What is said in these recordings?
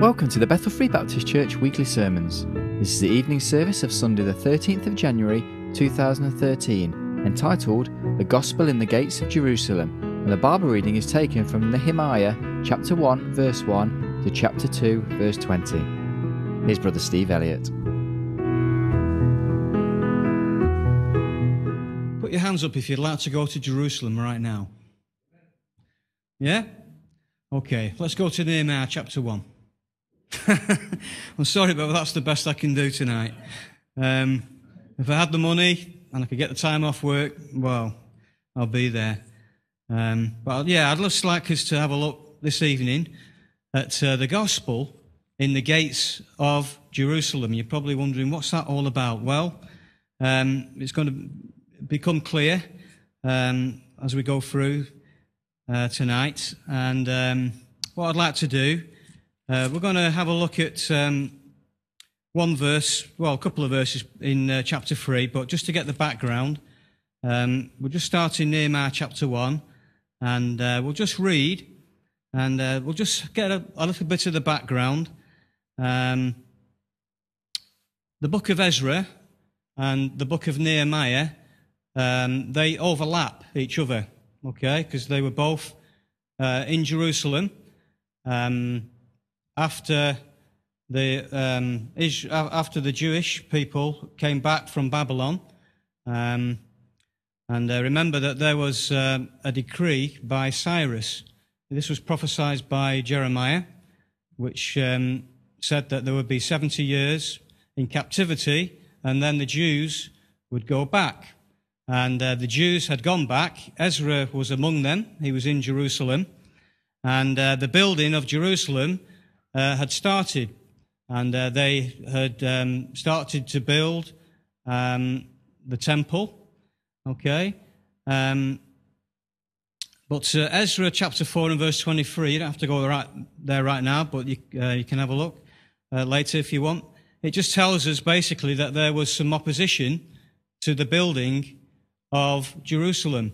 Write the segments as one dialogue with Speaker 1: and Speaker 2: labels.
Speaker 1: Mm. Welcome to the Bethel Free Baptist Church weekly sermons. This is the evening service of Sunday, the 13th of January 2013, entitled The Gospel in the Gates of Jerusalem, and the Bible reading is taken from Nehemiah chapter 1, verse 1 to chapter 2, verse 20. Here's Brother Steve Elliott.
Speaker 2: Put your hands up if you'd like to go to Jerusalem right now. Yeah? Okay, let's go to Nehemiah chapter 1. I'm sorry, but that's the best I can do tonight. Um, if I had the money and I could get the time off work, well, I'll be there. Um, but yeah, I'd just like us to have a look this evening at uh, the gospel in the gates of Jerusalem. You're probably wondering, what's that all about? Well, um, it's going to become clear um, as we go through uh, tonight. And um, what I'd like to do uh, we're going to have a look at um, one verse, well, a couple of verses in uh, chapter 3, but just to get the background, um, we'll just start in Nehemiah chapter 1, and uh, we'll just read, and uh, we'll just get a, a, little bit of the background. Um, the book of Ezra and the book of Nehemiah, um, they overlap each other, okay, because they were both uh, in Jerusalem. Um, after the, um, after the Jewish people came back from Babylon. Um, and uh, remember that there was uh, a decree by Cyrus. This was prophesied by Jeremiah, which um, said that there would be 70 years in captivity, and then the Jews would go back. And uh, the Jews had gone back. Ezra was among them. He was in Jerusalem. And uh, the building of Jerusalem uh, had started, and uh, they had um, started to build um, the temple. Okay. Um, but uh, Ezra chapter 4 and verse 23, you don't have to go right there right now, but you, uh, you can have a look uh, later if you want. It just tells us basically that there was some opposition to the building of Jerusalem.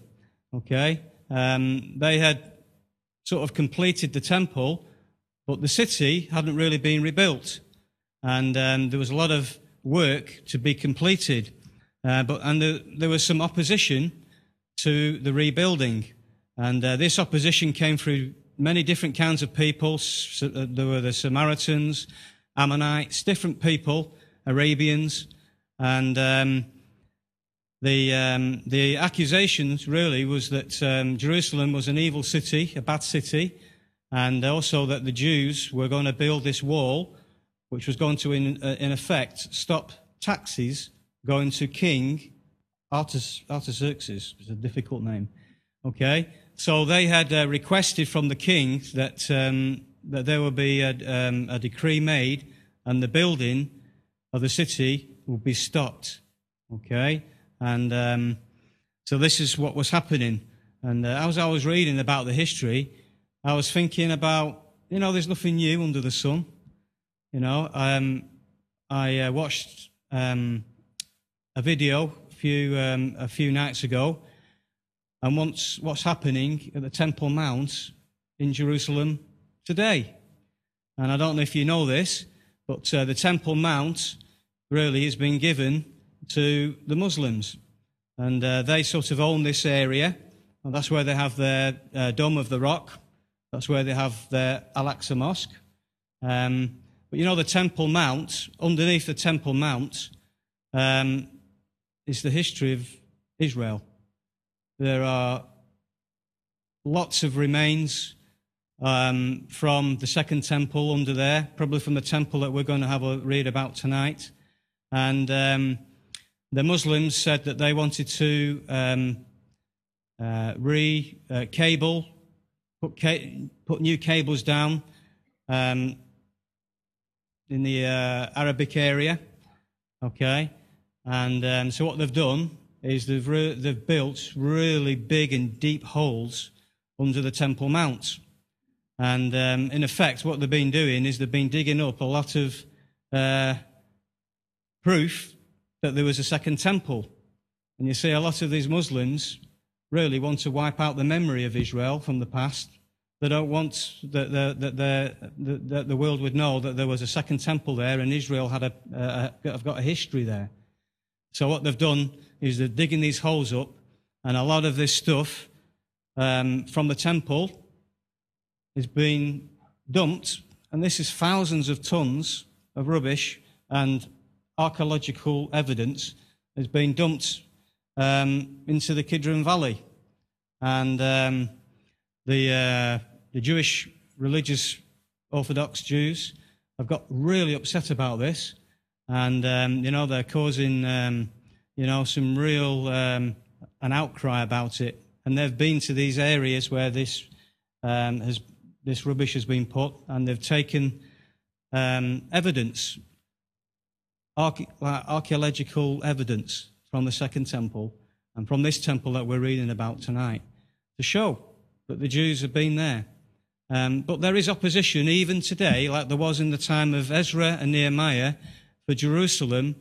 Speaker 2: Okay. Um, they had sort of completed the temple, but the city hadn't really been rebuilt, and um, there was a lot of work to be completed. Uh, but and the, there was some opposition to the rebuilding, and uh, this opposition came through many different kinds of people. So, uh, there were the Samaritans, Ammonites, different people, Arabians, and um, the um, the accusations really was that um, Jerusalem was an evil city, a bad city, and also that the Jews were going to build this wall, which was going to, in, uh, in effect, stop taxes going to King Artaxerxes. It's a difficult name. Okay, so they had uh, requested from the king that um, that there would be a, um, a, decree made, and the building of the city would be stopped. Okay, and um, so this is what was happening. And uh, as I was reading about the history, I was thinking about, you know, there's nothing new under the sun. You know, um, I uh, watched um, a video a few, um, a few nights ago, and once, what's happening at the Temple Mount in Jerusalem today. And I don't know if you know this, but uh, the Temple Mount really has been given to the Muslims. And uh, they sort of own this area, and that's where they have their uh, Dome of the Rock that's where they have their Al-Aqsa Mosque. Um, but you know, the Temple Mount, underneath the Temple Mount, um, is the history of Israel. There are lots of remains um, from the Second Temple under there, probably from the temple that we're going to have a read about tonight. And um, the Muslims said that they wanted to um, uh, re-cable put, ca- put new cables down um, in the uh, Arabic area. Okay, and um, so what they've done is they've re- they've built really big and deep holes under the Temple Mount, and um, in effect, what they've been doing is they've been digging up a lot of uh, proof that there was a second temple. And you see, a lot of these Muslims really want to wipe out the memory of Israel from the past They don't want that the, the, that the world would know that there was a second temple there and Israel had a, a, have got a history there. So what they've done is they're digging these holes up and a lot of this stuff um, from the temple is being dumped. And this is thousands of tons of rubbish and archaeological evidence is being dumped um, into the Kidron Valley. And um, the, uh, the Jewish religious Orthodox Jews have got really upset about this. And, um, you know, they're causing, um, you know, some real, um, an outcry about it. And they've been to these areas where this, um, has, this rubbish has been put, and they've taken um, evidence, archaeological evidence from the Second Temple and from this temple that we're reading about tonight to show that the Jews have been there. Um, but there is opposition even today, like there was in the time of Ezra and Nehemiah, for Jerusalem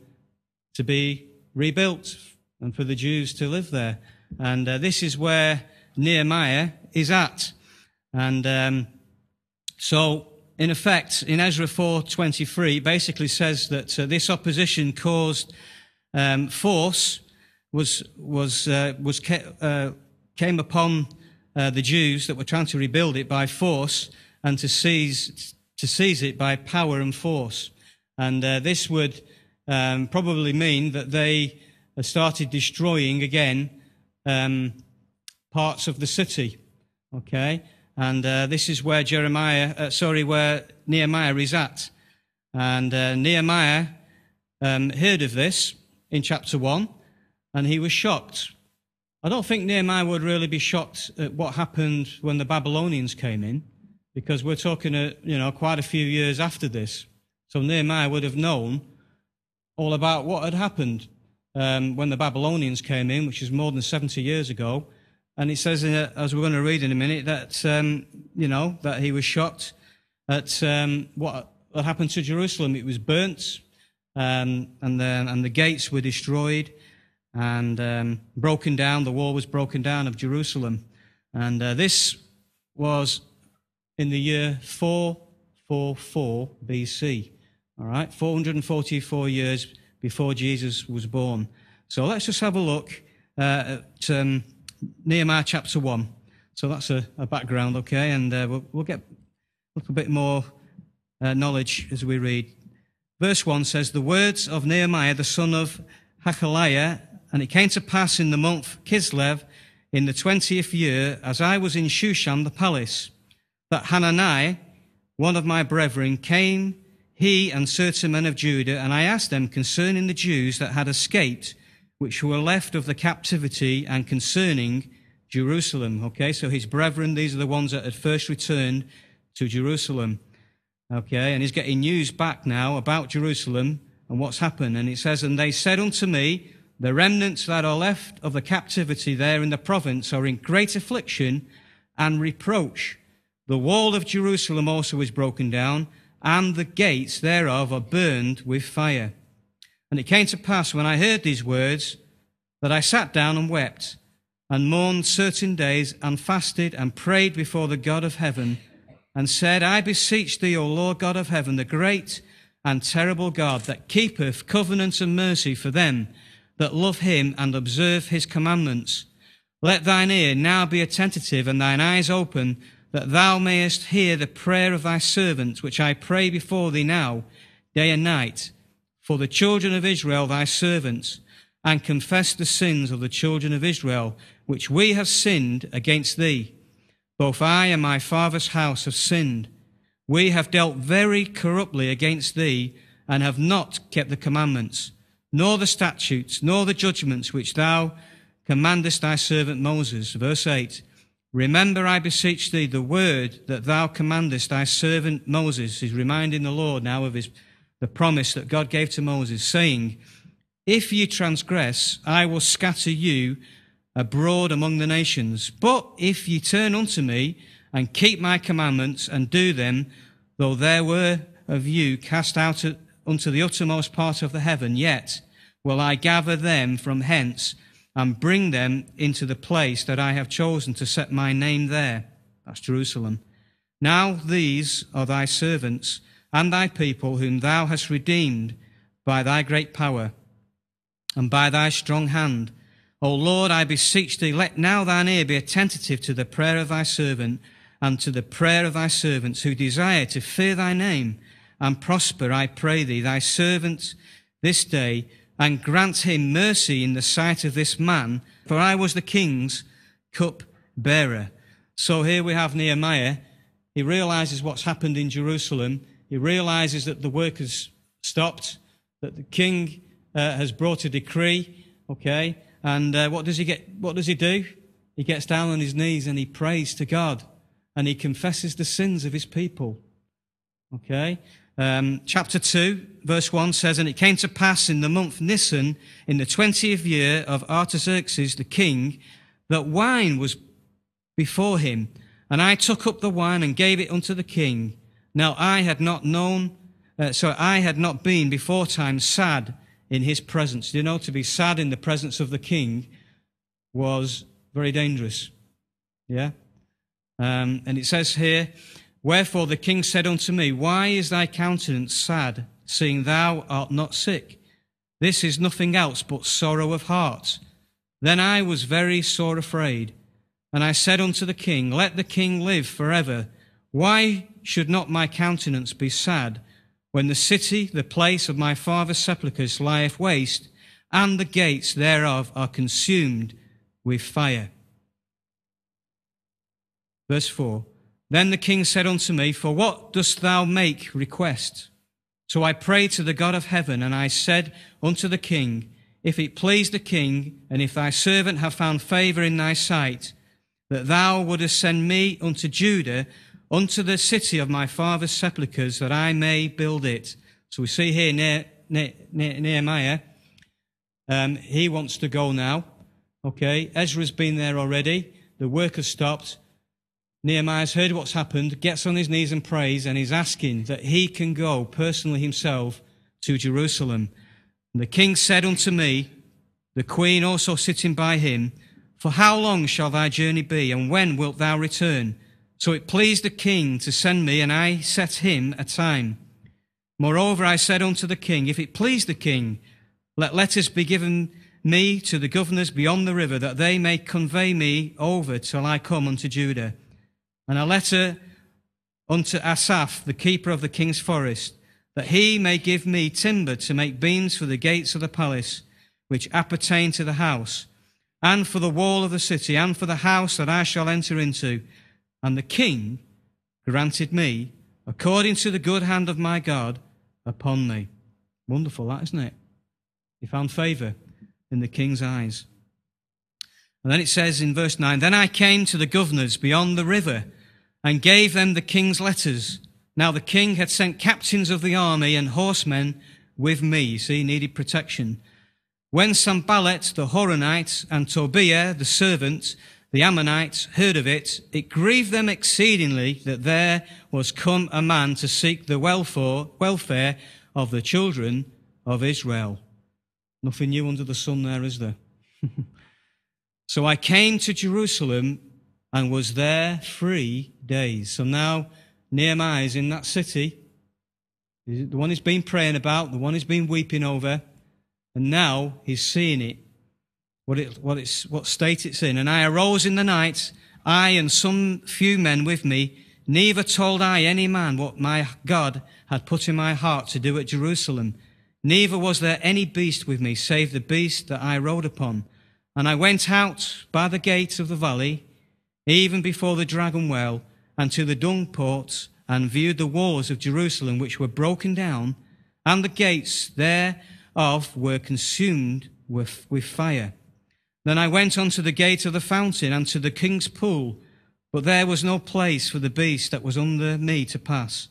Speaker 2: to be rebuilt and for the Jews to live there. And uh, this is where Nehemiah is at. And um, so, in effect, in Ezra 4:23, basically says that uh, this opposition caused um, force was was uh, was uh, came upon uh, the Jews that were trying to rebuild it by force and to seize to seize it by power and force. And uh, this would um, probably mean that they started destroying again um, parts of the city. Okay, and uh, this is where Jeremiah, uh, sorry, where Nehemiah is at. And uh, Nehemiah um, heard of this in chapter one, and he was shocked. I don't think Nehemiah would really be shocked at what happened when the Babylonians came in, because we're talking, uh, you know, quite a few years after this. So Nehemiah would have known all about what had happened um, when the Babylonians came in, which is more than 70 years ago. And it says, uh, as we're going to read in a minute, that, um, you know, that he was shocked at um, what had happened to Jerusalem. It was burnt, um, and, then, and the gates were destroyed and um, broken down. The wall was broken down of Jerusalem. And uh, this was in the year 444 BC. All right, 444 years before Jesus was born. So let's just have a look uh, at um, Nehemiah chapter 1. So that's a, a background, okay? And uh, we'll, we'll, get a little bit more uh, knowledge as we read. Verse 1 says, The words of Nehemiah, the son of Hachaliah, and it came to pass in the month Kislev, in the twentieth year, as I was in Shushan the palace, that Hanani, one of my brethren, came he and certain men of Judah, and I asked them concerning the Jews that had escaped, which were left of the captivity, and concerning Jerusalem. Okay, so his brethren, these are the ones that had first returned to Jerusalem. Okay, and he's getting news back now about Jerusalem and what's happened. And it says, And they said unto me, The remnants that are left of the captivity there in the province are in great affliction and reproach. The wall of Jerusalem also is broken down and the gates thereof are burned with fire. And it came to pass when I heard these words that I sat down and wept and mourned certain days and fasted and prayed before the God of heaven and said, I beseech thee, O Lord God of heaven, the great and terrible God that keepeth covenant and mercy for them that love him and observe his commandments. Let thine ear now be attentive and thine eyes open that thou mayest hear the prayer of thy servant, which I pray before thee now, day and night, for the children of Israel, thy servants, and confess the sins of the children of Israel, which we have sinned against thee. Both I and my father's house have sinned. We have dealt very corruptly against thee, and have not kept the commandments, nor the statutes, nor the judgments which thou commandest thy servant Moses. Verse 8. Remember, I beseech thee, the word that thou commandest thy servant Moses. He's reminding the Lord now of his, the promise that God gave to Moses, saying, If ye transgress, I will scatter you abroad among the nations. But if ye turn unto me and keep my commandments and do them, though there were of you cast out unto the uttermost part of the heaven, yet will I gather them from hence and bring them into the place that I have chosen to set my name there. That's Jerusalem. Now these are thy servants and thy people, whom thou hast redeemed by thy great power and by thy strong hand. O Lord, I beseech thee, let now thine ear be attentive to the prayer of thy servant and to the prayer of thy servants who desire to fear thy name and prosper, I pray thee, thy servants this day, and grant him mercy in the sight of this man, for I was the king's cup bearer. So here we have Nehemiah. He realizes what's happened in Jerusalem. He realizes that the work has stopped, that the king uh, has brought a decree, okay? And uh, what does he get? What does he do? He gets down on his knees and he prays to God and he confesses the sins of his people. Okay? Um, chapter 2, verse 1 says, And it came to pass in the month Nisan, in the twentieth year of Artaxerxes the king, that wine was before him. And I took up the wine and gave it unto the king. Now I had not known, uh, so I had not been before time sad in his presence. You know, to be sad in the presence of the king was very dangerous. Yeah? Um, and it says here, Wherefore the king said unto me, Why is thy countenance sad, seeing thou art not sick? This is nothing else but sorrow of heart. Then I was very sore afraid. And I said unto the king, Let the king live forever. Why should not my countenance be sad, when the city, the place of my father's sepulchres, lieth waste, and the gates thereof are consumed with fire? Verse 4 Then the king said unto me, For what dost thou make request? So I prayed to the God of heaven, and I said unto the king, If it please the king, and if thy servant have found favour in thy sight, that thou wouldest send me unto Judah, unto the city of my father's sepulchres, that I may build it. So we see here near Nehemiah, um, he wants to go now. Okay, Ezra's been there already. The work has stopped. Nehemiah's heard what's happened, gets on his knees and prays, and he's asking that he can go personally himself to Jerusalem. And the king said unto me, the queen also sitting by him, For how long shall thy journey be, and when wilt thou return? So it pleased the king to send me, and I set him a time. Moreover, I said unto the king, If it please the king, let letters be given me to the governors beyond the river, that they may convey me over till I come unto Judah and a letter unto Asaph, the keeper of the king's forest, that he may give me timber to make beams for the gates of the palace, which appertain to the house, and for the wall of the city, and for the house that I shall enter into. And the king granted me, according to the good hand of my God, upon me. Wonderful, that isn't it? He found favor in the king's eyes. And then it says in verse 9 Then I came to the governors beyond the river and gave them the king's letters. Now the king had sent captains of the army and horsemen with me. See, he needed protection. When Sanballat the Horonite and Tobiah the servant, the Ammonites, heard of it, it grieved them exceedingly that there was come a man to seek the welfare, of the children of Israel. Nothing new under the sun there, is there? so I came to Jerusalem and was there three days. So now Nehemiah is in that city, the one he's been praying about, the one he's been weeping over, and now he's seeing it, what, it, what, it's, what state it's in. And I arose in the night, I and some few men with me, neither told I any man what my God had put in my heart to do at Jerusalem. Neither was there any beast with me, save the beast that I rode upon. And I went out by the gates of the valley, even before the dragon well, and to the dung ports, and viewed the walls of Jerusalem, which were broken down, and the gates thereof were consumed with, with fire. Then I went unto the gate of the fountain, and to the king's pool, but there was no place for the beast that was under me to pass.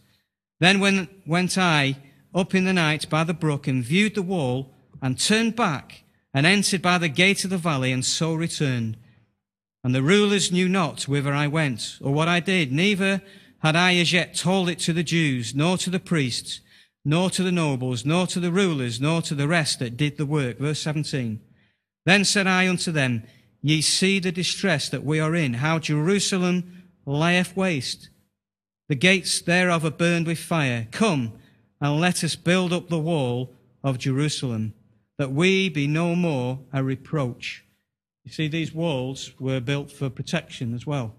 Speaker 2: Then when, went I up in the night by the brook, and viewed the wall, and turned back, and entered by the gate of the valley, and so returned. And the rulers knew not whither I went, or what I did, neither had I as yet told it to the Jews, nor to the priests, nor to the nobles, nor to the rulers, nor to the rest that did the work. Verse 17. Then said I unto them, Ye see the distress that we are in, how Jerusalem lieth waste, the gates thereof are burned with fire. Come and let us build up the wall of Jerusalem, that we be no more a reproach. You see, these walls were built for protection as well.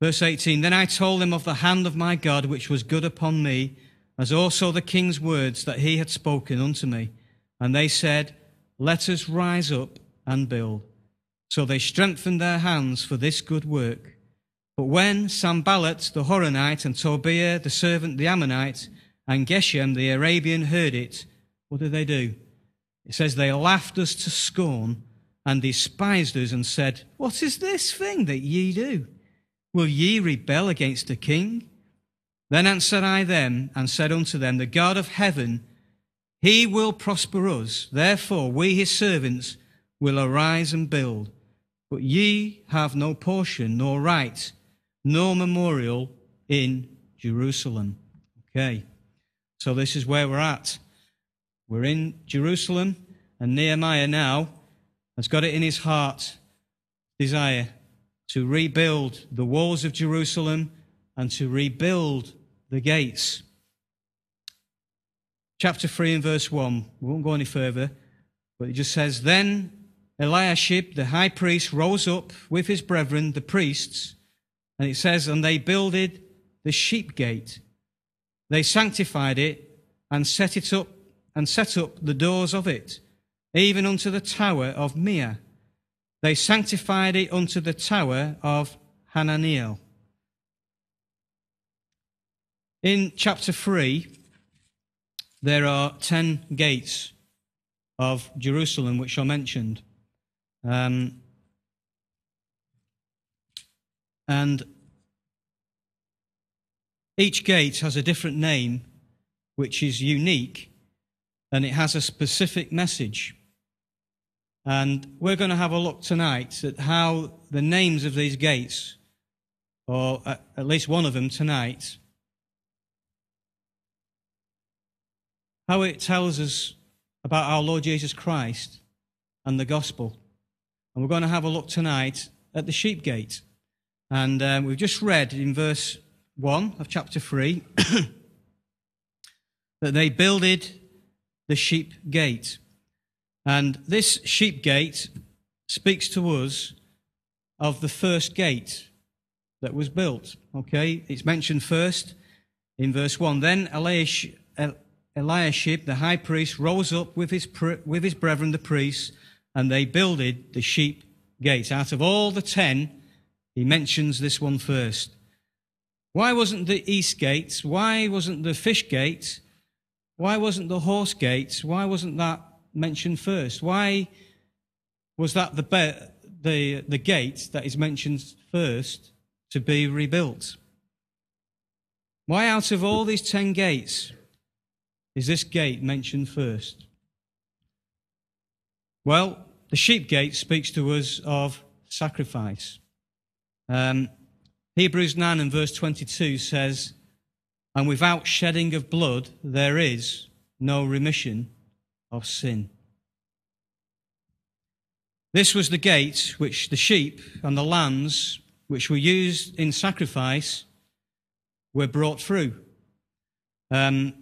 Speaker 2: Verse 18 Then I told them of the hand of my God, which was good upon me, as also the king's words that he had spoken unto me. And they said, Let us rise up and build. So they strengthened their hands for this good work. But when Sanballat the Horonite and Tobiah the servant the Ammonite and Geshem the Arabian heard it, what did they do? It says they laughed us to scorn and despised us and said, What is this thing that ye do? Will ye rebel against the king? Then answered I them and said unto them, The God of heaven, he will prosper us. Therefore, we his servants will arise and build. But ye have no portion, nor right, nor memorial in Jerusalem. Okay, so this is where we're at. We're in Jerusalem, and Nehemiah now has got it in his heart, desire to rebuild the walls of Jerusalem and to rebuild the gates. Chapter 3 and verse 1. We won't go any further, but it just says, Then Eliashib, the high priest, rose up with his brethren, the priests, and it says, And they builded the sheep gate. They sanctified it and set it up and set up the doors of it, even unto the tower of Meah. They sanctified it unto the tower of Hananiel. In chapter 3, there are 10 gates of Jerusalem which are mentioned. Um, and each gate has a different name which is unique and it has a specific message. And we're going to have a look tonight at how the names of these gates, or at least one of them tonight, how it tells us about our Lord Jesus Christ and the gospel. And we're going to have a look tonight at the sheep gate. And um, we've just read in verse 1 of chapter 3 that they builded the sheep gate. And this sheep gate speaks to us of the first gate that was built. Okay, it's mentioned first in verse 1. Then Eliashib, the high priest, rose up with his, with his brethren, the priests, and they builded the sheep gate. Out of all the ten, he mentions this one first. Why wasn't the east gate? Why wasn't the fish gate? Why wasn't the horse gates, Why wasn't that mentioned first? Why was that the, be- the, the gate that is mentioned first to be rebuilt? Why, out of all these ten gates, is this gate mentioned first? Well, the sheep gate speaks to us of sacrifice. Um, Hebrews 9 and verse 22 says, and without shedding of blood, there is no remission of sin. This was the gate which the sheep and the lambs, which were used in sacrifice, were brought through. Um,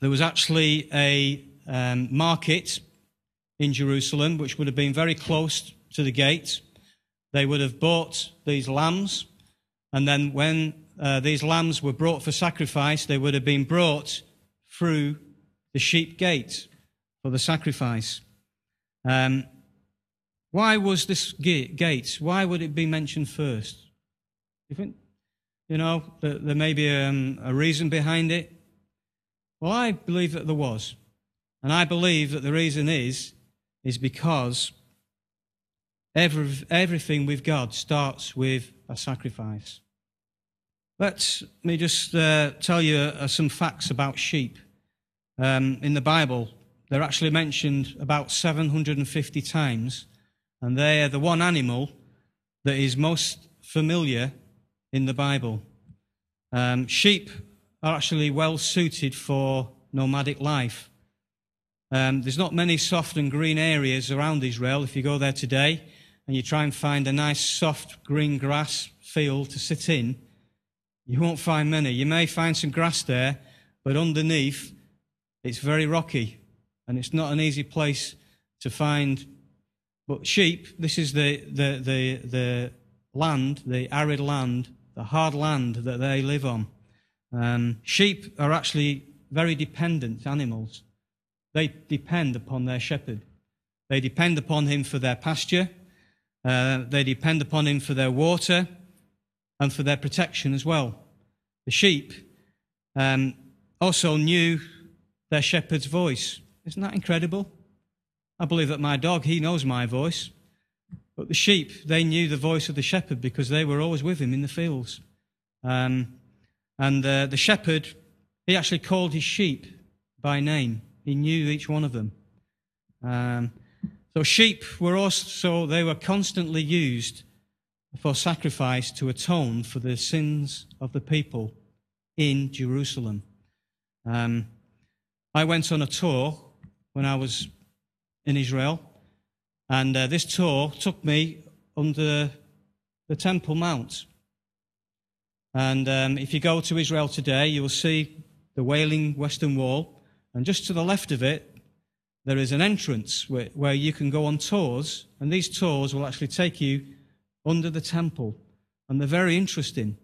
Speaker 2: there was actually a um, market in Jerusalem, which would have been very close to the gate. They would have bought these lambs, and then when uh, these lambs were brought for sacrifice, they would have been brought through the sheep gate for the sacrifice. Um, why was this gate? Why would it be mentioned first? You you know, there may be um, a reason behind it? Well, I believe that there was. And I believe that the reason is, is because every, everything with God starts with a sacrifice. Let me just uh, tell you uh, some facts about sheep. Um, in the Bible, they're actually mentioned about 750 times, and they are the one animal that is most familiar in the Bible. Um, sheep are actually well suited for nomadic life. Um, there's not many soft and green areas around Israel if you go there today. and you try and find a nice soft green grass field to sit in, you won't find many. You may find some grass there, but underneath it's very rocky and it's not an easy place to find. But sheep, this is the, the, the, the land, the arid land, the hard land that they live on. Um, sheep are actually very dependent animals. They depend upon their shepherd. They depend upon him for their pasture. Uh, they depend upon him for their water and for their protection as well. The sheep um, also knew their shepherd's voice. Isn't that incredible? I believe that my dog, he knows my voice. But the sheep, they knew the voice of the shepherd because they were always with him in the fields. Um, and uh, the shepherd, he actually called his sheep by name. He knew each one of them. Um, so sheep were also, they were constantly used for sacrifice to atone for the sins of the people in Jerusalem. Um, I went on a tour when I was in Israel, and uh, this tour took me under the Temple Mount. And um, if you go to Israel today, you will see the Wailing Western Wall, and just to the left of it, there is an entrance where, where you can go on tours, and these tours will actually take you under the temple, and they're very interesting.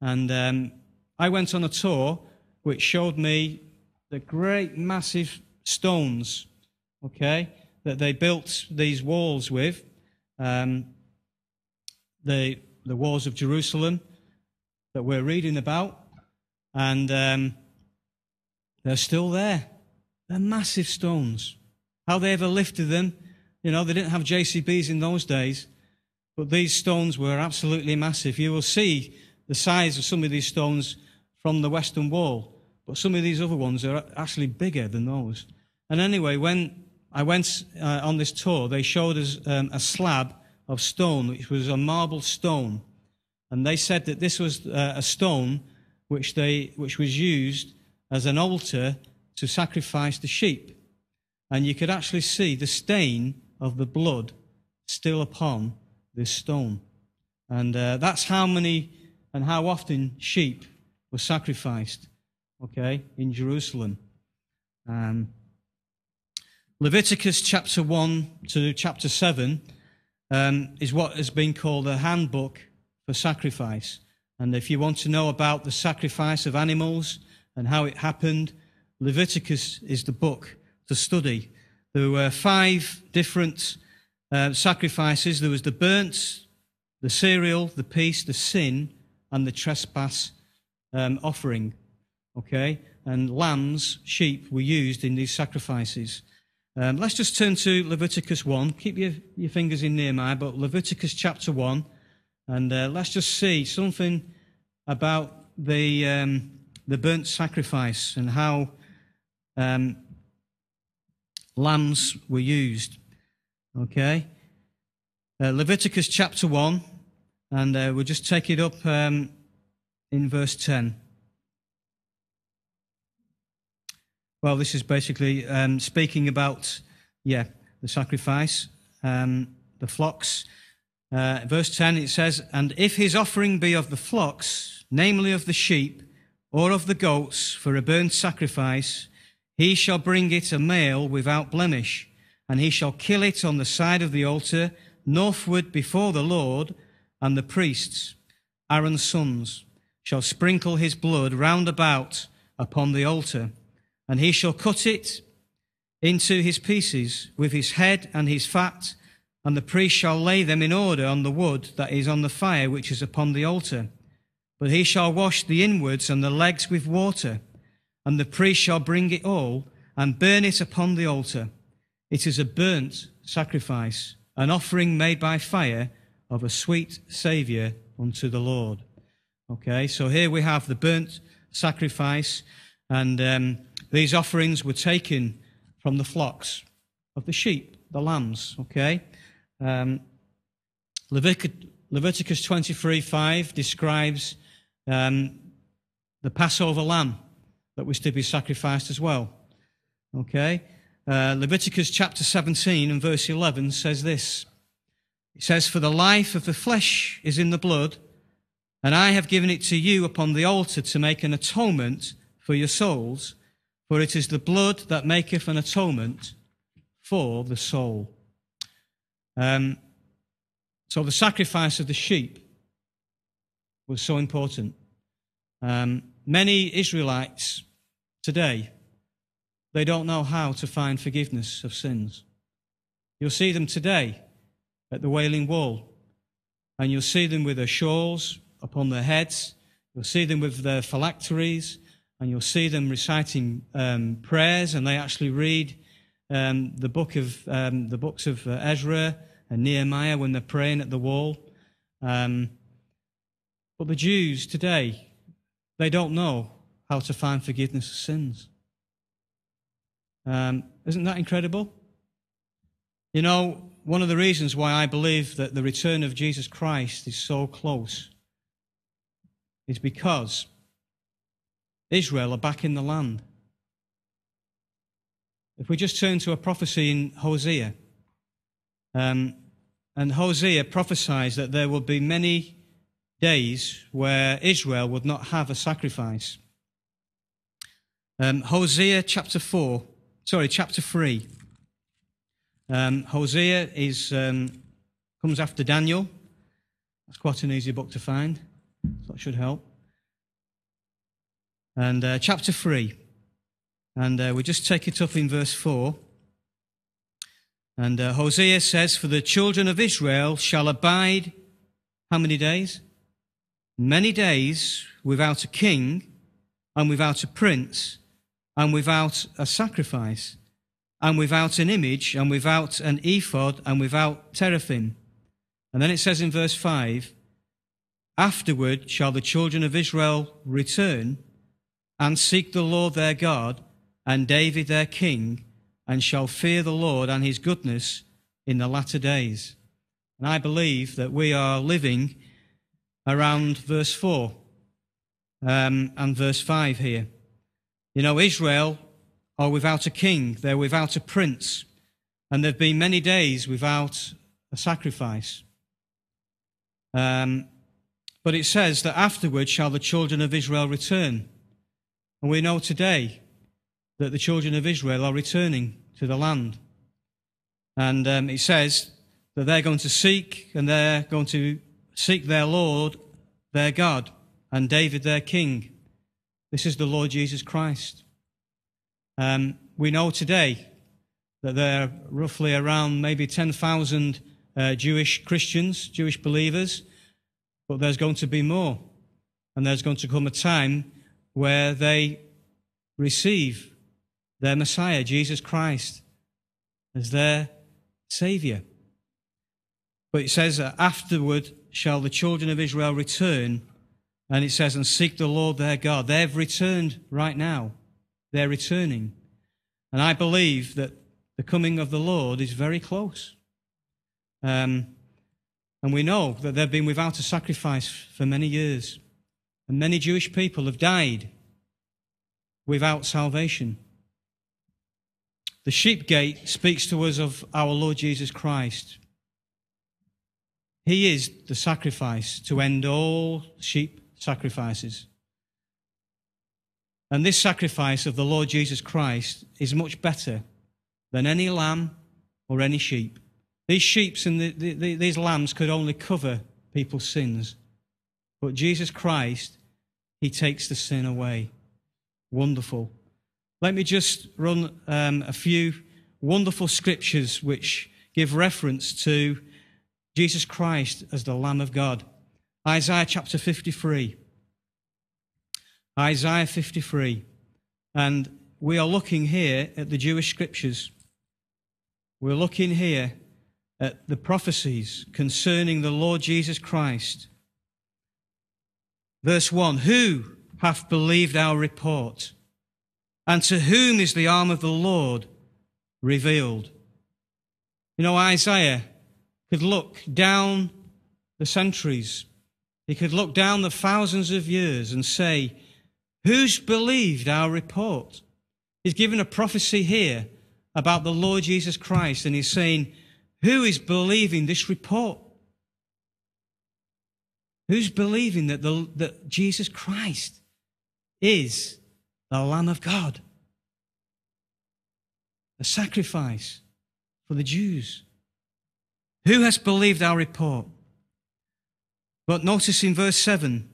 Speaker 2: And um, I went on a tour which showed me the great, massive stones, okay, that they built these walls with, um, the, the walls of Jerusalem that we're reading about, and um, they're still there. They're massive stones. How they ever lifted them, you know, they didn't have JCBs in those days, but these stones were absolutely massive. You will see the size of some of these stones from the Western Wall, but some of these other ones are actually bigger than those. And anyway, when I went uh, on this tour, they showed us um, a slab of stone, which was a marble stone. And they said that this was uh, a stone which, they, which was used as an altar to sacrifice the sheep. And you could actually see the stain of the blood still upon this stone. And uh, that's how many and how often sheep were sacrificed, okay, in Jerusalem. Um, Leviticus chapter 1 to chapter 7 um, is what has been called a handbook for sacrifice. And if you want to know about the sacrifice of animals and how it happened, Leviticus is the book to study. There were five different uh, sacrifices there was the burnt, the cereal, the peace, the sin, and the trespass um, offering. Okay? And lambs, sheep were used in these sacrifices. Um, let's just turn to Leviticus 1. Keep your, your fingers in Nehemiah, but Leviticus chapter 1. And uh, let's just see something about the, um, the burnt sacrifice and how um, lambs were used. Okay? Uh, Leviticus chapter 1, and uh, we'll just take it up um, in verse 10. Well, this is basically um, speaking about, yeah, the sacrifice, um, the flocks. Uh, verse 10, it says, And if his offering be of the flocks, namely of the sheep, or of the goats for a burnt sacrifice, he shall bring it a male without blemish and he shall kill it on the side of the altar, northward before the Lord, and the priests, Aaron's sons, shall sprinkle his blood round about upon the altar, and he shall cut it into his pieces with his head and his fat, and the priest shall lay them in order on the wood that is on the fire which is upon the altar. But he shall wash the inwards and the legs with water, and the priest shall bring it all and burn it upon the altar. It is a burnt sacrifice, an offering made by fire of a sweet Saviour unto the Lord. Okay, so here we have the burnt sacrifice, and um, these offerings were taken from the flocks of the sheep, the lambs. Okay, um, Leviticus, Leviticus 23 5 describes um, the Passover lamb that was to be sacrificed as well. Okay, uh, Leviticus chapter 17 and verse 11 says this It says, For the life of the flesh is in the blood, and I have given it to you upon the altar to make an atonement for your souls, for it is the blood that maketh an atonement for the soul. Um, so the sacrifice of the sheep was so important. Um, many Israelites today, they don't know how to find forgiveness of sins. You'll see them today at the Wailing Wall, and you'll see them with their shawls upon their heads. You'll see them with their phylacteries, and you'll see them reciting um, prayers, and they actually read um, the book of um, the books of uh, Ezra and Nehemiah when they're praying at the wall. Um, but the Jews today, they don't know how to find forgiveness of sins. Um, isn't that incredible? You know, one of the reasons why I believe that the return of Jesus Christ is so close is because Israel are back in the land. If we just turn to a prophecy in Hosea, um, and Hosea prophesies that there will be many days where Israel would not have a sacrifice. Um, Hosea chapter 4, sorry, chapter 3. Um, Hosea is, um, comes after Daniel. That's quite an easy book to find, so that should help. And uh, chapter 3. And uh, we just take it up in verse 4. And uh, Hosea says, For the children of Israel shall abide how many days? Many days without a king, and without a prince, and without a sacrifice and without an image, and without an ephod, and without teraphim. And then it says in verse 5 Afterward shall the children of Israel return and seek the Lord their God and David their king, and shall fear the Lord and his goodness in the latter days. And I believe that we are living around verse 4 um, and verse 5 here. You know, Israel are without a king, they're without a prince, and there have been many days without a sacrifice. Um, but it says that afterwards shall the children of Israel return. And we know today that the children of Israel are returning to the land. And um, it says that they're going to seek and they're going to seek their Lord, their God, and David, their king. This is the Lord Jesus Christ. Um, we know today that there are roughly around maybe 10,000 uh, Jewish Christians, Jewish believers, but there's going to be more. And there's going to come a time where they receive their Messiah, Jesus Christ, as their Savior. But it says afterward shall the children of Israel return, and it says, and seek the Lord their God. They've returned right now. They're returning. And I believe that the coming of the Lord is very close. Um, and we know that they've been without a sacrifice for many years. And many Jewish people have died without salvation. The sheep gate speaks to us of our Lord Jesus Christ. He is the sacrifice to end all sheep sacrifices. And this sacrifice of the Lord Jesus Christ is much better than any lamb or any sheep. These sheep and the, the, the, these lambs could only cover people's sins. But Jesus Christ, He takes the sin away. Wonderful. Let me just run um, a few wonderful scriptures which give reference to Jesus Christ as the Lamb of God. Isaiah chapter 53. Isaiah 53. And we are looking here at the Jewish scriptures. We're looking here at the prophecies concerning the Lord Jesus Christ. Verse 1 Who hath believed our report? And to whom is the arm of the Lord revealed? You know, Isaiah could look down the centuries, he could look down the thousands of years and say, Who's believed our report? He's given a prophecy here about the Lord Jesus Christ, and he's saying, Who is believing this report? Who's believing that, the, that Jesus Christ is the Lamb of God? A sacrifice for the Jews. Who has believed our report? But notice in verse 7,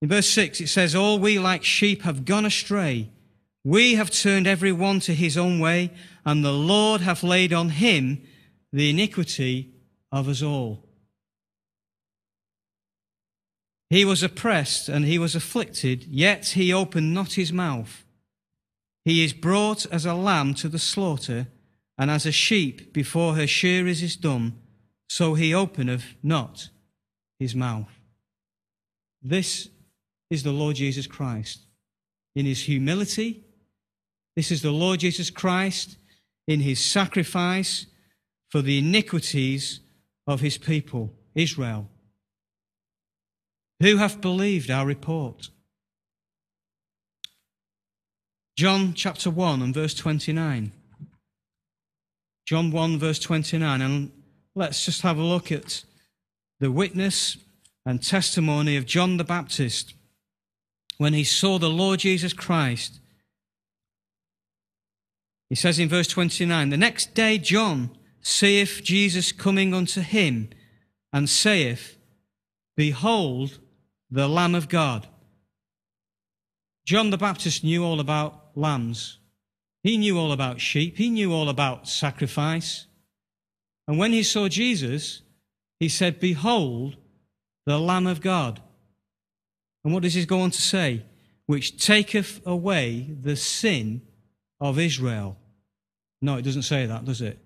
Speaker 2: in verse 6, it says, All we like sheep have gone astray. We have turned every one to his own way, and the Lord hath laid on him the iniquity of us all. He was oppressed and he was afflicted, yet he opened not his mouth. He is brought as a lamb to the slaughter, and as a sheep before her shearers is dumb, so he openeth not his mouth. This is the Lord Jesus Christ. In his humility, this is the Lord Jesus Christ in his sacrifice for the iniquities of his people, Israel. Who hath believed our report? John chapter 1 and verse 29. John 1 verse 29. And let's just have a look at the witness and testimony of John the Baptist when he saw the Lord Jesus Christ. He says in verse 29 The next day John seeth Jesus coming unto him and saith, Behold, the Lamb of God. John the Baptist knew all about lambs. He knew all about sheep. He knew all about sacrifice. And when he saw Jesus, he said, Behold, the Lamb of God. And what does he go on to say? Which taketh away the sin of Israel. No, it doesn't say that, does it?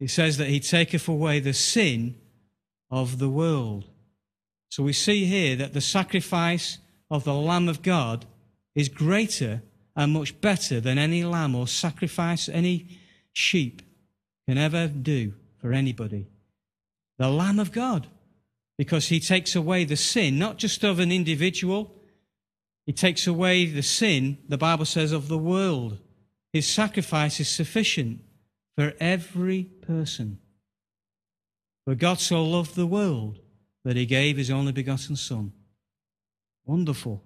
Speaker 2: It says that he taketh away the sin of the world. So we see here that the sacrifice of the Lamb of God is greater and much better than any lamb or sacrifice any sheep can ever do for anybody. The Lamb of God, because he takes away the sin, not just of an individual, he takes away the sin, the Bible says, of the world. His sacrifice is sufficient for every person. For God so loved the world that he gave his only begotten Son. Wonderful.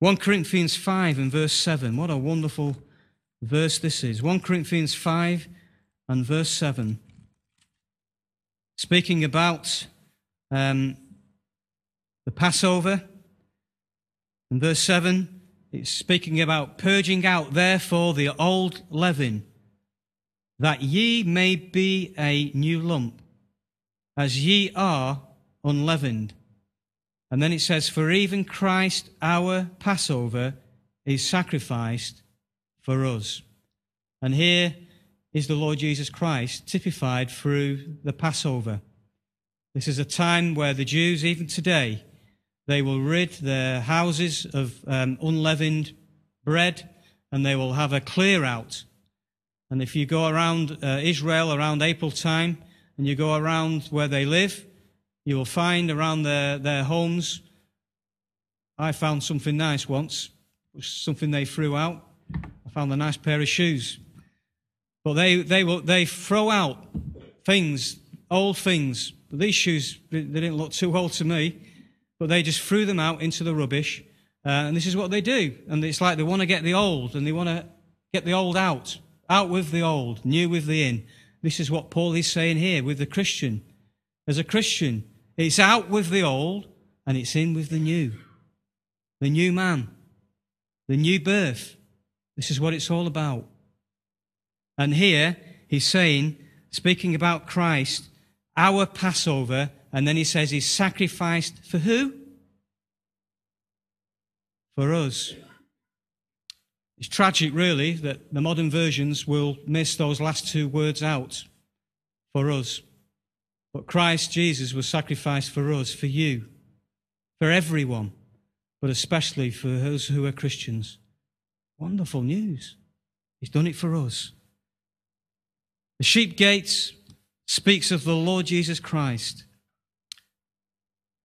Speaker 2: 1 Corinthians 5 and verse 7. What a wonderful verse this is. 1 Corinthians 5 and verse 7. Speaking about um, the Passover. In verse 7, it's speaking about purging out, therefore, the old leaven, that ye may be a new lump as ye are unleavened. And then it says, For even Christ, our Passover, is sacrificed for us. And here is the Lord Jesus Christ typified through the Passover. This is a time where the Jews, even today, they will rid their houses of um, unleavened bread and they will have a clear out. And if you go around uh, Israel around April time, and you go around where they live, you will find around their, their homes. I found something nice once, something they threw out. I found a nice pair of shoes. But they, they, will, they throw out things, old things. These shoes, they didn't look too old to me, but they just threw them out into the rubbish. Uh, and this is what they do. And it's like they want to get the old and they want to get the old out. Out with the old, new with the in. This is what Paul is saying here with the Christian. As a Christian, it's out with the old and it's in with the new. The new man, the new birth. This is what it's all about. And here he's saying, speaking about Christ, our Passover, and then he says he's sacrificed for who? For us. It's tragic, really, that the modern versions will miss those last two words out for us. But Christ Jesus was sacrificed for us, for you, for everyone, but especially for those who are Christians. Wonderful news. He's done it for us. The sheep gates speaks of the Lord Jesus Christ.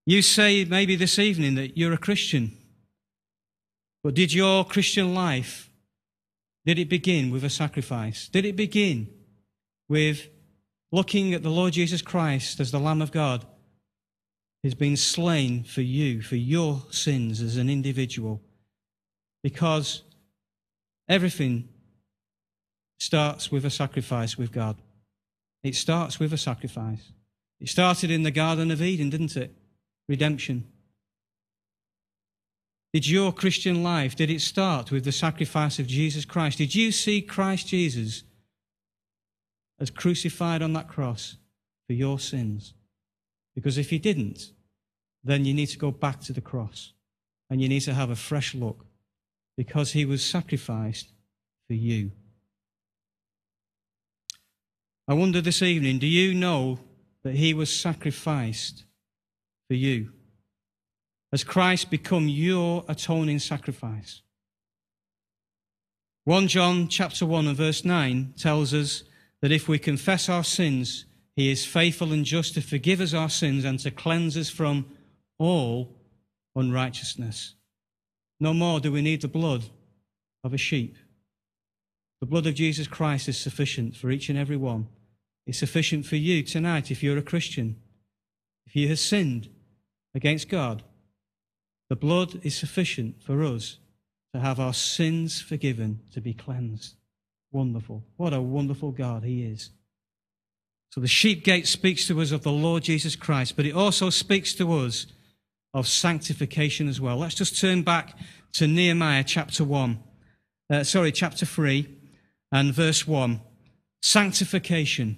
Speaker 2: You say maybe this evening that you're a Christian. But did your Christian life, did it begin with a sacrifice? Did it begin with looking at the Lord Jesus Christ as the Lamb of God, has been slain for you, for your sins as an individual. Because everything starts with a sacrifice with God. It starts with a sacrifice. It started in the Garden of Eden, didn't it? Redemption. Did your Christian life, did it start with the sacrifice of Jesus Christ? Did you see Christ Jesus as crucified on that cross for your sins? Because if you didn't, then you need to go back to the cross and you need to have a fresh look because he was sacrificed for you. I wonder this evening do you know that he was sacrificed for you? Has Christ become your atoning sacrifice? 1 John chapter 1 and verse 9 tells us that if we confess our sins, he is faithful and just to forgive us our sins and to cleanse us from all unrighteousness. No more do we need the blood of a sheep. The blood of Jesus Christ is sufficient for each and every one. It's sufficient for you tonight if you're a Christian. If you have sinned against God, the blood is sufficient for us to have our sins forgiven, to be cleansed. Wonderful. What a wonderful God He is. So the sheep gate speaks to us of the Lord Jesus Christ, but it also speaks to us of sanctification as well. Let's just turn back to Nehemiah chapter 1. Uh, sorry, chapter 3 and verse 1. Sanctification.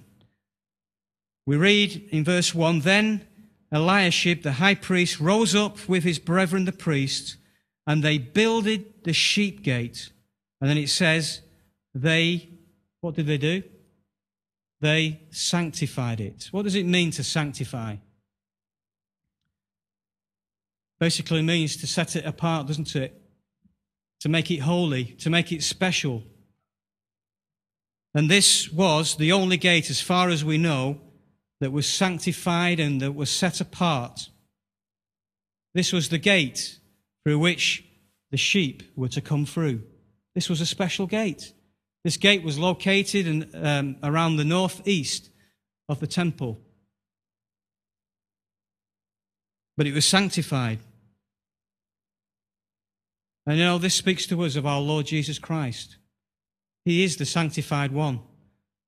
Speaker 2: We read in verse 1 Then Eliashib, the high priest, rose up with his brethren the priests, and they builded the sheep gate. And then it says, they, what did they do? They sanctified it. What does it mean to sanctify? Basically means to set it apart, doesn't it? To make it holy, to make it special. And this was the only gate, as far as we know, that was sanctified and that was set apart. This was the gate through which the sheep were to come through. This was a special gate. This gate was located in, um, around the northeast of the temple. But it was sanctified. And you know, this speaks to us of our Lord Jesus Christ. He is the sanctified one.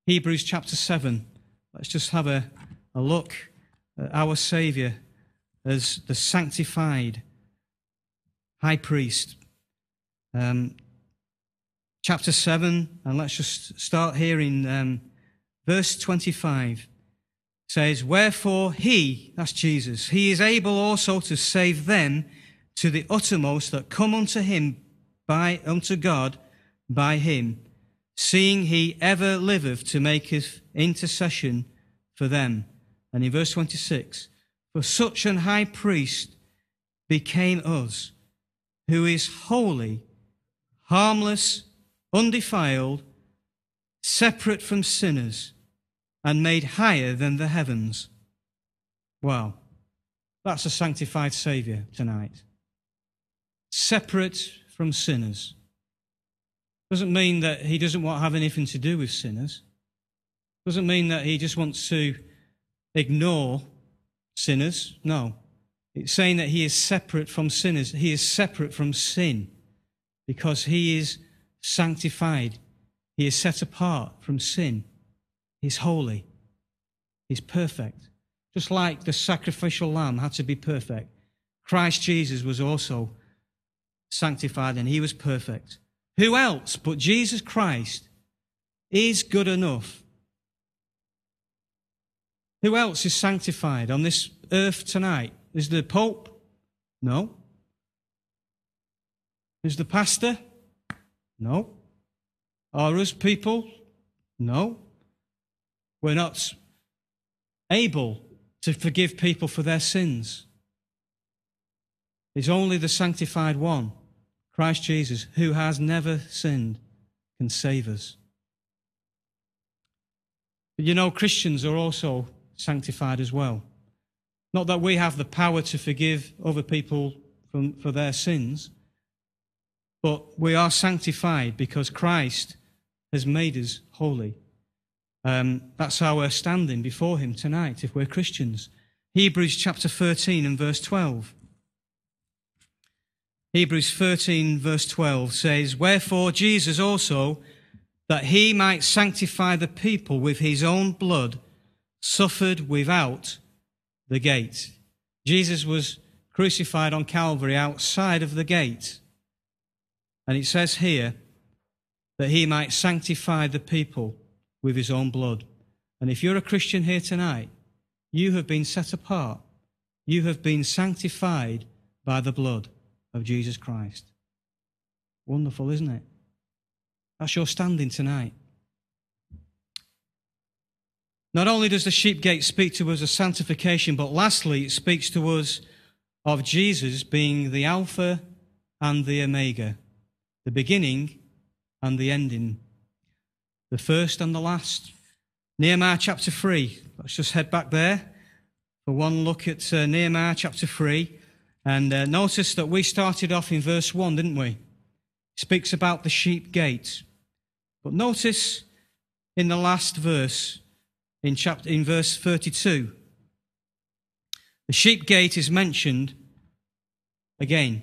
Speaker 2: Hebrews chapter 7. Let's just have a, a look at our Saviour as the sanctified high priest. Um, chapter 7, and let's just start here in um, verse 25. Says, Wherefore he, that's Jesus, he is able also to save them to the uttermost that come unto him by unto God by him, seeing he ever liveth to make his intercession for them. And in verse 26, for such an high priest became us, who is holy, harmless, undefiled, separate from sinners, and made higher than the heavens. Wow. That's a sanctified Saviour tonight. Separate from sinners. Doesn't mean that he doesn't want to have anything to do with sinners. Doesn't mean that he just wants to ignore sinners. No. It's saying that he is separate from sinners. He is separate from sin because he is sanctified. He is set apart from sin. He's holy. He's perfect. Just like the sacrificial lamb had to be perfect, Christ Jesus was also sanctified and he was perfect. Who else but Jesus Christ is good enough? Who else is sanctified on this earth tonight? Is the Pope? No. Is the pastor? No. Are us people? No. We're not able to forgive people for their sins. It's only the sanctified one, Christ Jesus, who has never sinned, can save us. But you know, Christians are also sanctified as well. Not that we have the power to forgive other people from, for their sins, but we are sanctified because Christ has made us holy. Um, that's how we're standing before Him tonight if we're Christians. Hebrews chapter 13 and verse 12. Hebrews 13, verse 12 says, Wherefore Jesus also, that he might sanctify the people with his own blood, suffered without the gate. Jesus was crucified on Calvary outside of the gate. And it says here that he might sanctify the people with his own blood. And if you're a Christian here tonight, you have been set apart. You have been sanctified by the blood of Jesus Christ. Wonderful, isn't it? That's your standing tonight. Not only does the sheep gate speak to us of sanctification, but lastly, it speaks to us of Jesus being the Alpha and the Omega, the beginning and the ending, the first and the last. Nehemiah chapter 3. Let's just head back there for one look at uh, Nehemiah chapter 3. And uh, notice that we started off in verse 1, didn't we? Speaks about the sheep gate. But notice in the last verse, in, chapter, in verse 32, the sheep gate is mentioned again.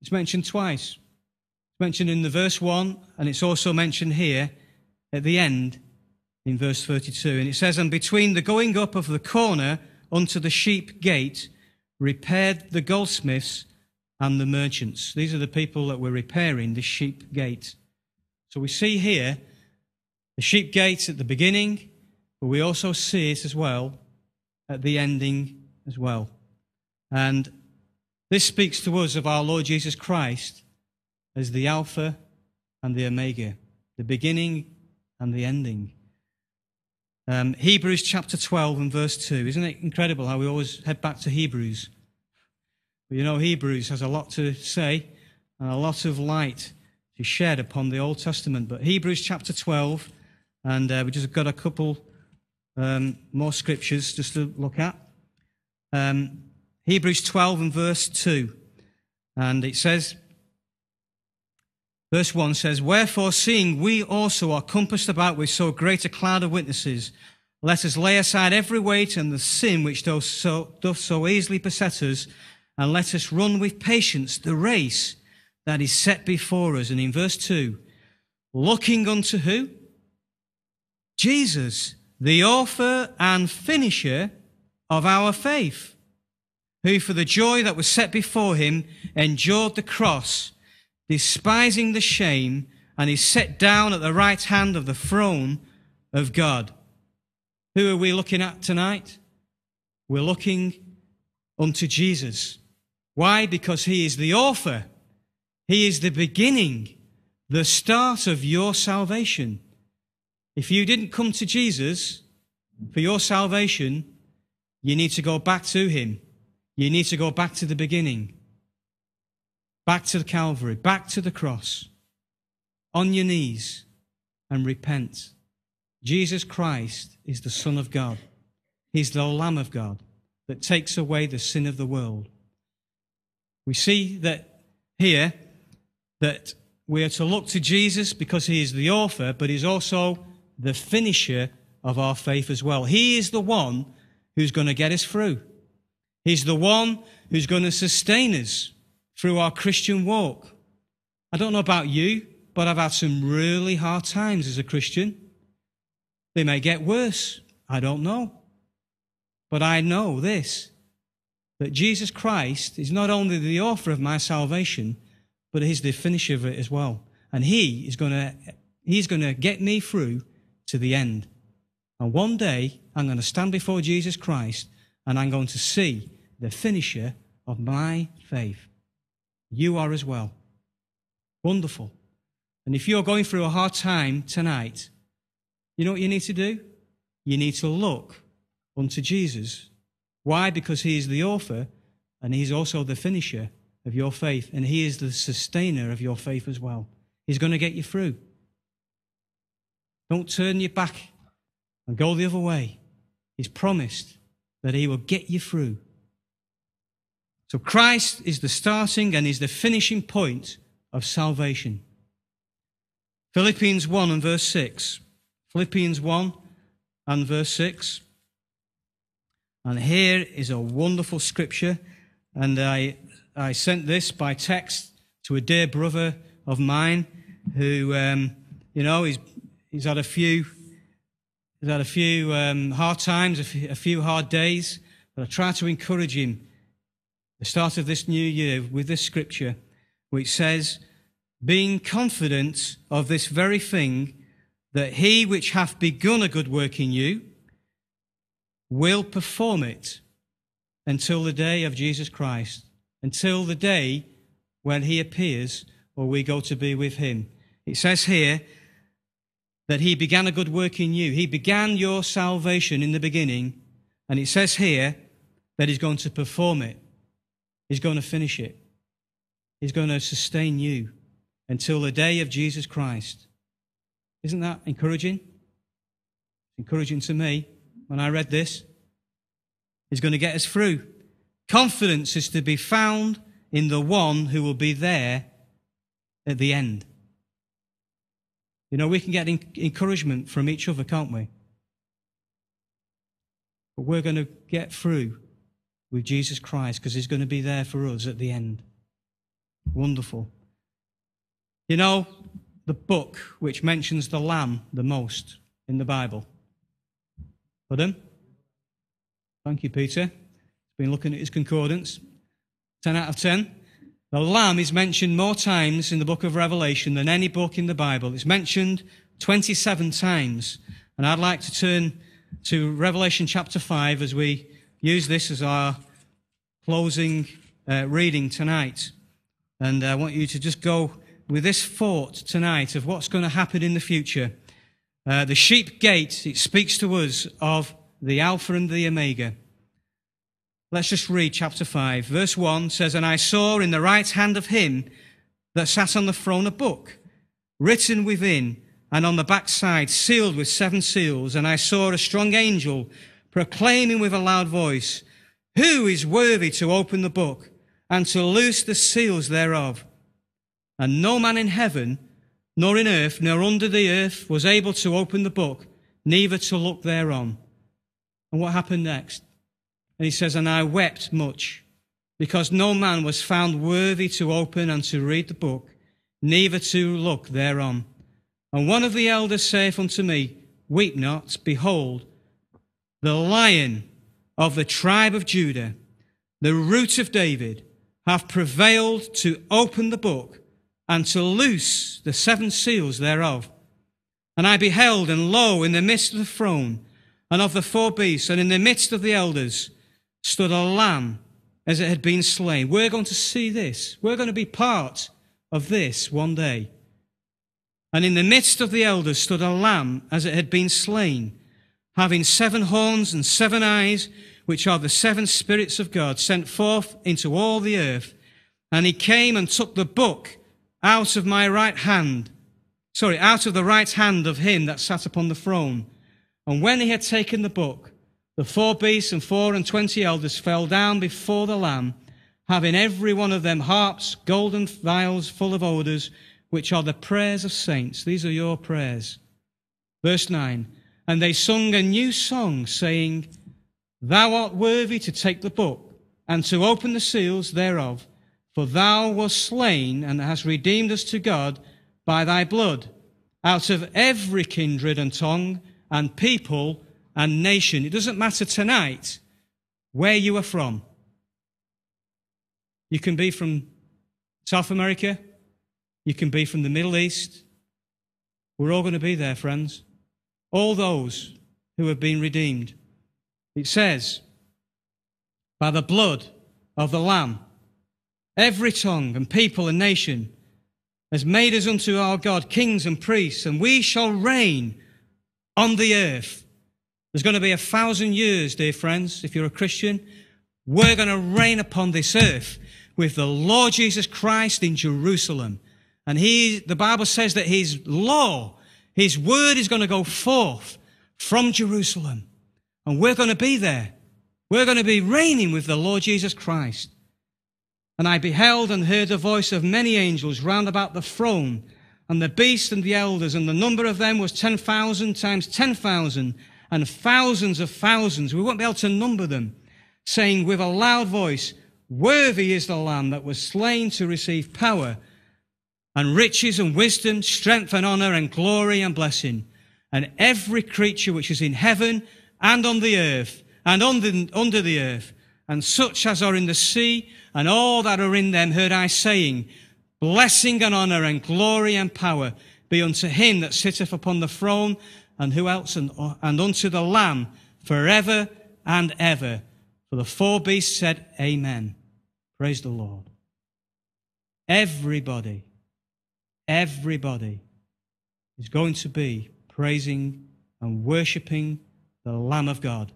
Speaker 2: It's mentioned twice. It's mentioned in the verse 1, and it's also mentioned here at the end in verse 32. And it says, And between the going up of the corner unto the sheep gate, repaired the goldsmiths and the merchants. These are the people that were repairing the sheep gate. So we see here the sheep gate at the beginning, but we also see it as well at the ending as well. And this speaks to us of our Lord Jesus Christ as the Alpha and the Omega, the beginning and the ending. Um, Hebrews chapter 12 and verse 2. Isn't it incredible how we always head back to Hebrews? You know, Hebrews has a lot to say and a lot of light to shed upon the Old Testament. But Hebrews chapter 12, and uh, we just got a couple um, more scriptures just to look at. Um, Hebrews 12 and verse 2. And it says, Verse 1 says, Wherefore, seeing we also are compassed about with so great a cloud of witnesses, let us lay aside every weight and the sin which doth so, doth so easily beset us, and let us run with patience the race that is set before us. And in verse 2, looking unto who? Jesus, the author and finisher of our faith, who for the joy that was set before him endured the cross despising the shame, and is set down at the right hand of the throne of God. Who are we looking at tonight? We're looking unto Jesus. Why? Because he is the author, he is the beginning, the start of your salvation. If you didn't come to Jesus for your salvation, you need to go back to him. You need to go back to the beginning back to the Calvary, back to the cross, on your knees and repent. Jesus Christ is the Son of God. He's the Lamb of God that takes away the sin of the world. We see that here that we are to look to Jesus because he is the author, but he's also the finisher of our faith as well. He is the one who's going to get us through. He's the one who's going to sustain us through our Christian walk. I don't know about you, but I've had some really hard times as a Christian. They may get worse. I don't know. But I know this that Jesus Christ is not only the author of my salvation, but he's the finisher of it as well. And he is going to, he's going to get me through to the end. And one day I'm going to stand before Jesus Christ and I'm going to see the finisher of my faith. You are as well. Wonderful. And if you're going through a hard time tonight, you know what you need to do? You need to look unto Jesus. Why? Because he is the author and he's also the finisher of your faith, and he is the sustainer of your faith as well. He's going to get you through. Don't turn your back and go the other way. He's promised that he will get you through. So Christ is the starting and is the finishing point of salvation. Philippians 1 and verse 6. Philippians 1 and verse 6. And here is a wonderful scripture. And I, I sent this by text to a dear brother of mine who, um, you know, he's, he's had a few, he's had a few um, hard times, a few, a few hard days. But I try to encourage him the start of this new year with this scripture, which says, being confident of this very thing, that he which hath begun a good work in you will perform it until the day of Jesus Christ, until the day when he appears or we go to be with him. It says here that he began a good work in you. He began your salvation in the beginning, and it says here that he's going to perform it. He's going to finish it. He's going to sustain you until the day of Jesus Christ. Isn't that encouraging? Encouraging to me when I read this. He's going to get us through. Confidence is to be found in the one who will be there at the end. You know, we can get encouragement from each other, can't we? But we're going to get through with Jesus Christ because he's going to be there for us at the end. Wonderful. You know, the book which mentions the lamb the most in the Bible? Pardon? Thank you, Peter. He's been looking at his concordance. 10 out of 10. The lamb is mentioned more times in the book of Revelation than any book in the Bible. It's mentioned 27 times. And I'd like to turn to Revelation chapter 5 as we use this as our closing uh, reading tonight. And I want you to just go with this thought tonight of what's going to happen in the future. Uh, the sheep gate, it speaks to us of the Alpha and the Omega. Let's just read chapter 5. Verse 1 says, And I saw in the right hand of him that sat on the throne a book, written within and on the backside, sealed with seven seals. And I saw a strong angel proclaiming with a loud voice, Who is worthy to open the book and to loose the seals thereof? And no man in heaven, nor in earth, nor under the earth was able to open the book, neither to look thereon. And what happened next? And he says, And I wept much, because no man was found worthy to open and to read the book, neither to look thereon. And one of the elders saith unto me, Weep not, behold, the lion of the tribe of Judah, the root of David, hath prevailed to open the book and to loose the seven seals thereof. And I beheld, and lo, in the midst of the throne and of the four beasts, and in the midst of the elders, stood a lamb as it had been slain. We're going to see this. We're going to be part of this one day. And in the midst of the elders stood a lamb as it had been slain, having seven horns and seven eyes, which are the seven spirits of God sent forth into all the earth. And he came and took the book out of my right hand, sorry, out of the right hand of him that sat upon the throne. And when he had taken the book, the four beasts and four and twenty elders fell down before the Lamb, having every one of them harps, golden vials full of odors, which are the prayers of saints. These are your prayers. Verse 9. And they sung a new song, saying, Thou art worthy to take the book and to open the seals thereof. For thou wast slain and hast redeemed us to God by thy blood out of every kindred and tongue and people and nation. It doesn't matter tonight where you are from. You can be from South America. You can be from the Middle East. We're all going to be there, friends. All those who have been redeemed. It says, by the blood of the Lamb every tongue and people and nation has made us unto our God kings and priests, and we shall reign on the earth. There's going to be a thousand years, dear friends, if you're a Christian. We're going to reign upon this earth with the Lord Jesus Christ in Jerusalem. And he, the Bible says that his law, his word is going to go forth from Jerusalem. And we're going to be there. We're going to be reigning with the Lord Jesus Christ. And I beheld and heard the voice of many angels round about the throne and the beast and the elders, and the number of them was 10,000 times 10,000, and thousands of thousands. We won't be able to number them, saying with a loud voice, Worthy is the Lamb that was slain to receive power and riches and wisdom, strength and honor and glory and blessing. And every creature which is in heaven and on the earth and under, under the earth, and such as are in the sea and all that are in them, heard I saying, Blessing and honor and glory and power be unto him that sitteth upon the throne and who else and, and unto the Lamb forever and ever. For the four beasts said, Amen. Praise the Lord. Everybody, everybody is going to be praising and worshipping the Lamb of God.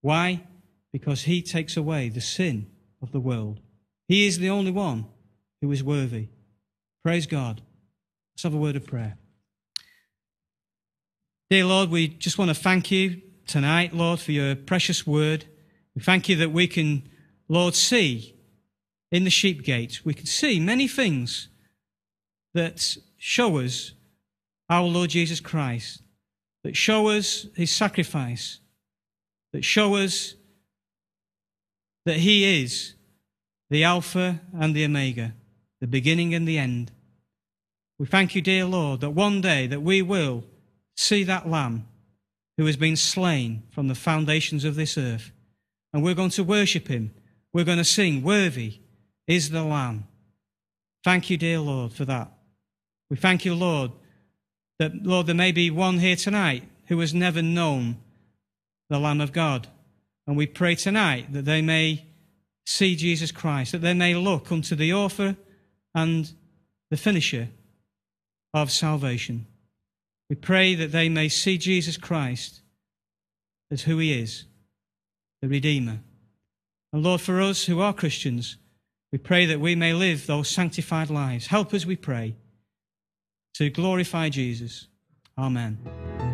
Speaker 2: Why? Because he takes away the sin of the world. He is the only one who is worthy. Praise God. Let's have a word of prayer. Dear Lord, we just want to thank you tonight, Lord, for your precious word. We thank you that we can, Lord, see in the sheep gate, we can see many things that show us our Lord Jesus Christ, that show us his sacrifice, that show us that he is the Alpha and the Omega, the beginning and the end. We thank you, dear Lord, that one day that we will see that Lamb who has been slain from the foundations of this earth. And we're going to worship him. We're going to sing, Worthy is the Lamb. Thank you, dear Lord, for that. We thank you, Lord, that, Lord, there may be one here tonight who has never known the Lamb of God. And we pray tonight that they may see Jesus Christ, that they may look unto the author and the finisher of salvation. We pray that they may see Jesus Christ as who he is, the Redeemer. And Lord, for us who are Christians, we pray that we may live those sanctified lives. Help us, we pray, to glorify Jesus. Amen.